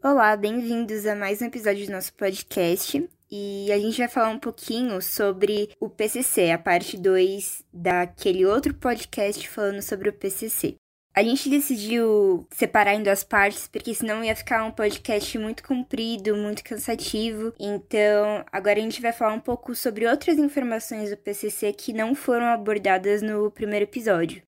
Olá, bem-vindos a mais um episódio do nosso podcast. E a gente vai falar um pouquinho sobre o PCC, a parte 2 daquele outro podcast falando sobre o PCC. A gente decidiu separar em duas partes, porque senão ia ficar um podcast muito comprido, muito cansativo. Então, agora a gente vai falar um pouco sobre outras informações do PCC que não foram abordadas no primeiro episódio.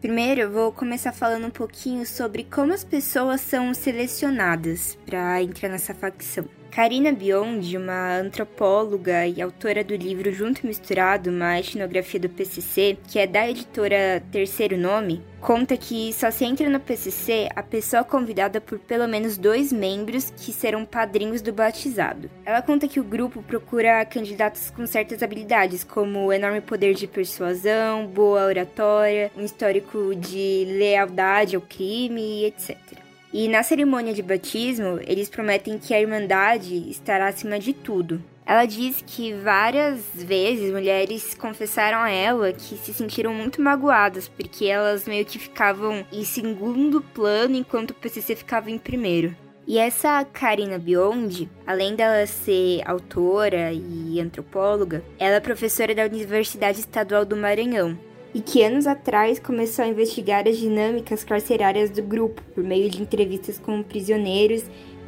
Primeiro, eu vou começar falando um pouquinho sobre como as pessoas são selecionadas para entrar nessa facção. Karina Biondi, uma antropóloga e autora do livro Junto Misturado, uma etnografia do PCC, que é da editora Terceiro Nome, conta que só se entra no PCC a pessoa convidada por pelo menos dois membros que serão padrinhos do batizado. Ela conta que o grupo procura candidatos com certas habilidades, como enorme poder de persuasão, boa oratória, um histórico de lealdade ao crime, etc. E na cerimônia de batismo, eles prometem que a Irmandade estará acima de tudo. Ela diz que várias vezes mulheres confessaram a ela que se sentiram muito magoadas porque elas meio que ficavam em segundo plano enquanto o PCC ficava em primeiro. E essa Karina Biondi, além dela ser autora e antropóloga, ela é professora da Universidade Estadual do Maranhão e que anos atrás começou a investigar as dinâmicas carcerárias do grupo por meio de entrevistas com prisioneiros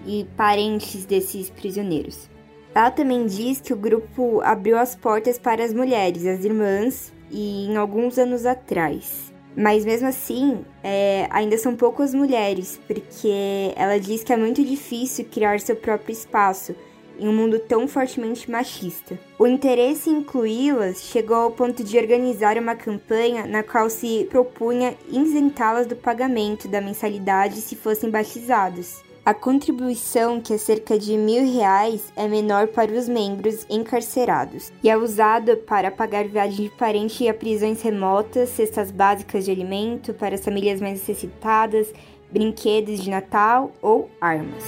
e parentes desses prisioneiros. Ela também diz que o grupo abriu as portas para as mulheres, as irmãs, e em alguns anos atrás. Mas mesmo assim, é, ainda são poucas mulheres, porque ela diz que é muito difícil criar seu próprio espaço em um mundo tão fortemente machista. O interesse em incluí-las chegou ao ponto de organizar uma campanha na qual se propunha isentá-las do pagamento da mensalidade se fossem batizadas. A contribuição, que é cerca de mil reais, é menor para os membros encarcerados e é usada para pagar viagem de parente a prisões remotas, cestas básicas de alimento para as famílias mais necessitadas, brinquedos de Natal ou armas.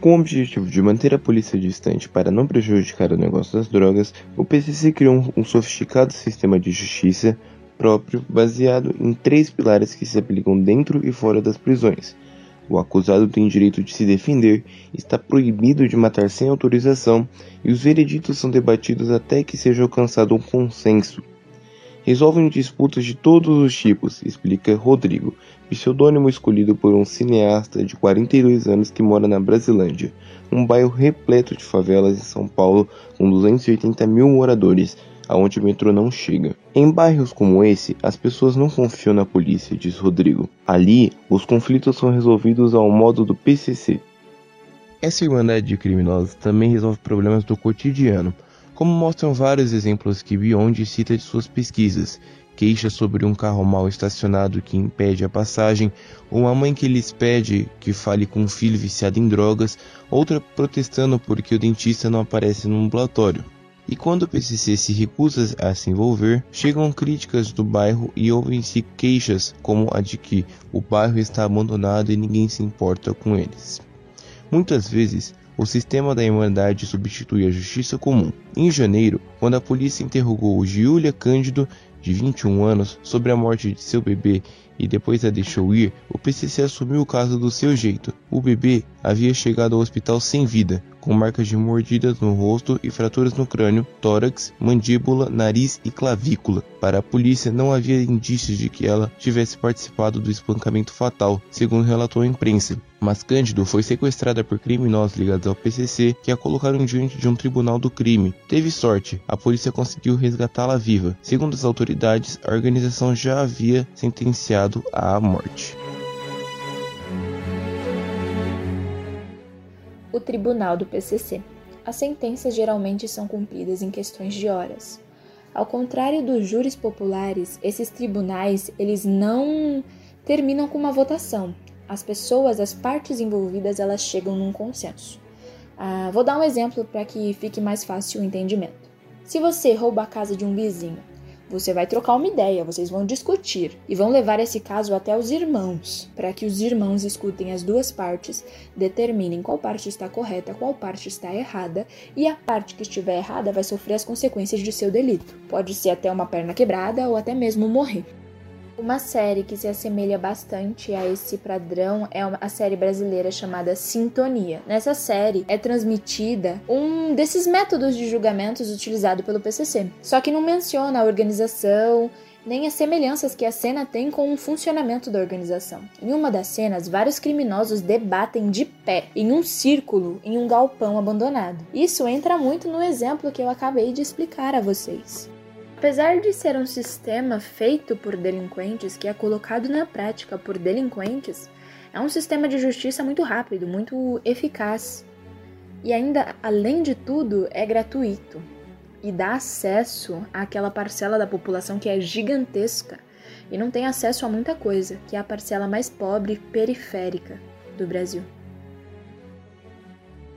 Com o objetivo de manter a polícia distante para não prejudicar o negócio das drogas, o PCC criou um sofisticado sistema de justiça próprio baseado em três pilares que se aplicam dentro e fora das prisões. O acusado tem direito de se defender, está proibido de matar sem autorização e os vereditos são debatidos até que seja alcançado um consenso resolvem disputas de todos os tipos, explica Rodrigo, pseudônimo escolhido por um cineasta de 42 anos que mora na Brasilândia, um bairro repleto de favelas em São Paulo com 280 mil moradores, aonde o metrô não chega. Em bairros como esse, as pessoas não confiam na polícia, diz Rodrigo. Ali, os conflitos são resolvidos ao modo do PCC. Essa irmandade de criminosos também resolve problemas do cotidiano, como mostram vários exemplos que Beyond cita de suas pesquisas, queixas sobre um carro mal estacionado que impede a passagem, uma mãe que lhes pede que fale com um filho viciado em drogas, outra protestando porque o dentista não aparece no ambulatório. E quando o PCC se recusa a se envolver, chegam críticas do bairro e ouvem-se queixas como a de que o bairro está abandonado e ninguém se importa com eles. Muitas vezes, o sistema da Irmandade substitui a justiça comum. Em janeiro, quando a polícia interrogou Giulia Cândido, de 21 anos, sobre a morte de seu bebê e depois a deixou ir, o PCC assumiu o caso do seu jeito. O bebê havia chegado ao hospital sem vida, com marcas de mordidas no rosto e fraturas no crânio, tórax, mandíbula, nariz e clavícula. Para a polícia, não havia indícios de que ela tivesse participado do espancamento fatal, segundo relatou a imprensa. Mas Cândido foi sequestrada por criminosos ligados ao PCC que a colocaram diante de um tribunal do crime. Teve sorte, a polícia conseguiu resgatá-la viva. Segundo as autoridades, a organização já havia sentenciado à morte. O Tribunal do PCC. As sentenças geralmente são cumpridas em questões de horas. Ao contrário dos júris populares, esses tribunais eles não terminam com uma votação, as pessoas, as partes envolvidas, elas chegam num consenso. Ah, vou dar um exemplo para que fique mais fácil o entendimento. Se você rouba a casa de um vizinho, você vai trocar uma ideia, vocês vão discutir e vão levar esse caso até os irmãos, para que os irmãos escutem as duas partes, determinem qual parte está correta, qual parte está errada, e a parte que estiver errada vai sofrer as consequências de seu delito. Pode ser até uma perna quebrada ou até mesmo morrer. Uma série que se assemelha bastante a esse padrão é a série brasileira chamada Sintonia. Nessa série é transmitida um desses métodos de julgamentos utilizado pelo PCC, só que não menciona a organização nem as semelhanças que a cena tem com o funcionamento da organização. Em uma das cenas, vários criminosos debatem de pé em um círculo em um galpão abandonado. Isso entra muito no exemplo que eu acabei de explicar a vocês. Apesar de ser um sistema feito por delinquentes, que é colocado na prática por delinquentes, é um sistema de justiça muito rápido, muito eficaz. E ainda, além de tudo, é gratuito e dá acesso àquela parcela da população que é gigantesca e não tem acesso a muita coisa, que é a parcela mais pobre periférica do Brasil.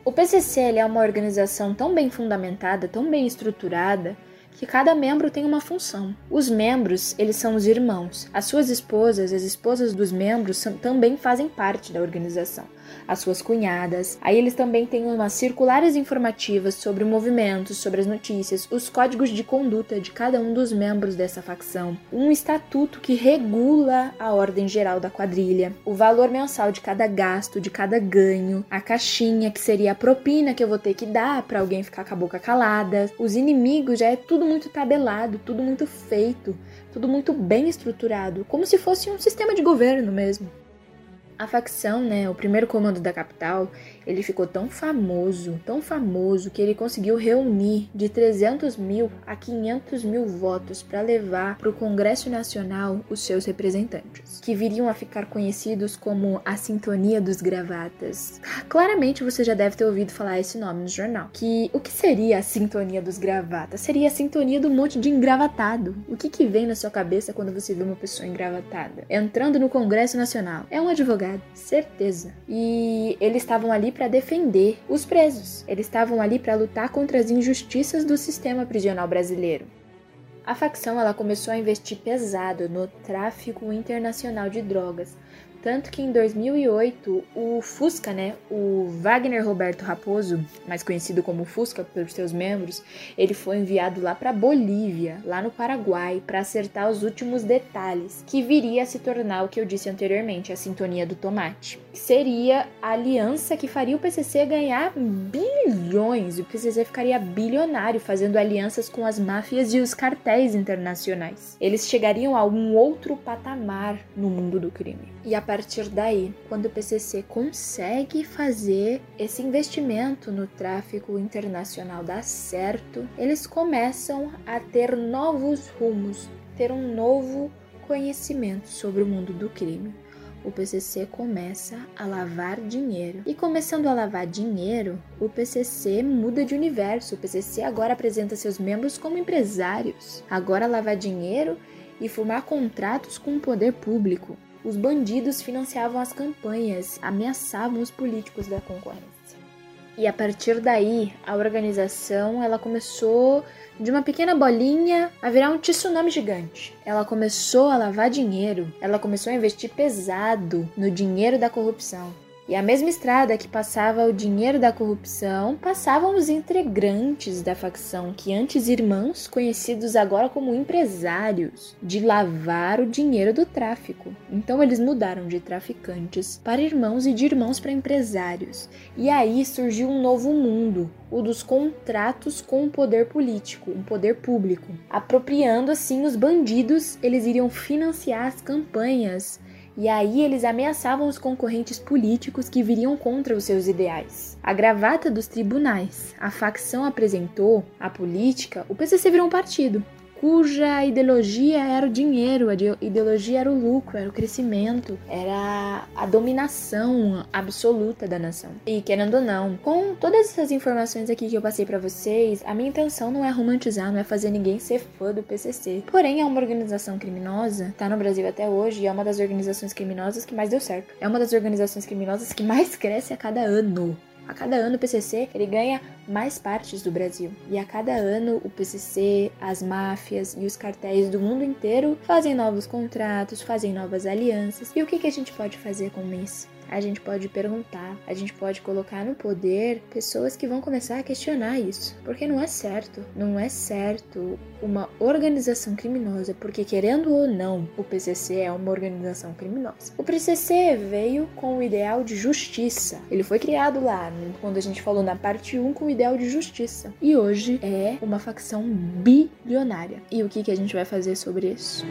O PCC é uma organização tão bem fundamentada, tão bem estruturada, que cada membro tem uma função. Os membros, eles são os irmãos. As suas esposas, as esposas dos membros são, também fazem parte da organização as suas cunhadas. Aí eles também têm umas circulares informativas sobre o movimento, sobre as notícias, os códigos de conduta de cada um dos membros dessa facção, um estatuto que regula a ordem geral da quadrilha, o valor mensal de cada gasto, de cada ganho, a caixinha que seria a propina que eu vou ter que dar para alguém ficar com a boca calada. Os inimigos já é tudo muito tabelado, tudo muito feito, tudo muito bem estruturado, como se fosse um sistema de governo mesmo. A facção, né, o primeiro comando da capital, ele ficou tão famoso, tão famoso, que ele conseguiu reunir de 300 mil a 500 mil votos para levar para o Congresso Nacional os seus representantes, que viriam a ficar conhecidos como a Sintonia dos Gravatas. Claramente você já deve ter ouvido falar esse nome no jornal. Que o que seria a Sintonia dos Gravatas? Seria a sintonia do monte de engravatado. O que, que vem na sua cabeça quando você vê uma pessoa engravatada? Entrando no Congresso Nacional. É um advogado, certeza. E eles estavam ali para defender os presos. Eles estavam ali para lutar contra as injustiças do sistema prisional brasileiro. A facção ela começou a investir pesado no tráfico internacional de drogas, tanto que em 2008, o Fusca, né, o Wagner Roberto Raposo, mais conhecido como Fusca pelos seus membros, ele foi enviado lá para Bolívia, lá no Paraguai, para acertar os últimos detalhes, que viria a se tornar o que eu disse anteriormente, a sintonia do tomate. Seria a aliança que faria o PCC ganhar bilhões, o PCC ficaria bilionário fazendo alianças com as máfias e os cartéis internacionais. Eles chegariam a um outro patamar no mundo do crime. E a partir daí, quando o PCC consegue fazer esse investimento no tráfico internacional dar certo, eles começam a ter novos rumos, ter um novo conhecimento sobre o mundo do crime. O PCC começa a lavar dinheiro. E começando a lavar dinheiro, o PCC muda de universo. O PCC agora apresenta seus membros como empresários. Agora lavar dinheiro e formar contratos com o poder público os bandidos financiavam as campanhas, ameaçavam os políticos da concorrência. E a partir daí, a organização ela começou de uma pequena bolinha a virar um tsunami gigante. Ela começou a lavar dinheiro, ela começou a investir pesado no dinheiro da corrupção. E a mesma estrada que passava o dinheiro da corrupção passavam os integrantes da facção, que antes irmãos, conhecidos agora como empresários, de lavar o dinheiro do tráfico. Então eles mudaram de traficantes para irmãos e de irmãos para empresários. E aí surgiu um novo mundo, o dos contratos com o poder político, um poder público. Apropriando assim os bandidos, eles iriam financiar as campanhas e aí eles ameaçavam os concorrentes políticos que viriam contra os seus ideais. A gravata dos tribunais. A facção apresentou a política, o PCC virou um partido cuja ideologia era o dinheiro, a ideologia era o lucro, era o crescimento, era a dominação absoluta da nação. E querendo ou não, com todas essas informações aqui que eu passei para vocês, a minha intenção não é romantizar, não é fazer ninguém ser fã do PCC. Porém, é uma organização criminosa, tá no Brasil até hoje e é uma das organizações criminosas que mais deu certo. É uma das organizações criminosas que mais cresce a cada ano. A cada ano o PCC ele ganha mais partes do Brasil. E a cada ano o PCC, as máfias e os cartéis do mundo inteiro fazem novos contratos, fazem novas alianças. E o que, que a gente pode fazer com isso? A gente pode perguntar, a gente pode colocar no poder pessoas que vão começar a questionar isso. Porque não é certo, não é certo uma organização criminosa, porque querendo ou não, o PCC é uma organização criminosa. O PCC veio com o ideal de justiça. Ele foi criado lá, quando a gente falou na parte 1, com o ideal de justiça. E hoje é uma facção bilionária. E o que, que a gente vai fazer sobre isso?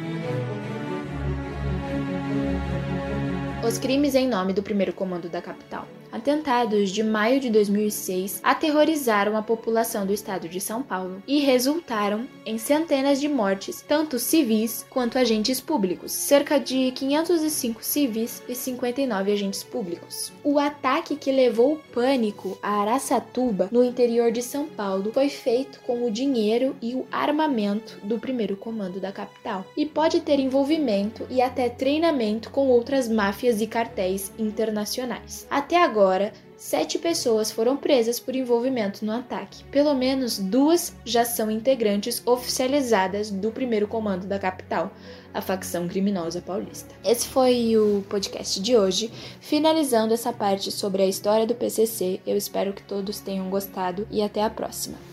Os crimes em nome do primeiro comando da capital. Atentados de maio de 2006 aterrorizaram a população do estado de São Paulo e resultaram em centenas de mortes, tanto civis quanto agentes públicos, cerca de 505 civis e 59 agentes públicos. O ataque que levou pânico a Araçatuba, no interior de São Paulo, foi feito com o dinheiro e o armamento do primeiro comando da capital e pode ter envolvimento e até treinamento com outras máfias e cartéis internacionais. Até agora, sete pessoas foram presas por envolvimento no ataque. Pelo menos duas já são integrantes oficializadas do primeiro comando da capital, a facção criminosa paulista. Esse foi o podcast de hoje, finalizando essa parte sobre a história do PCC. Eu espero que todos tenham gostado e até a próxima.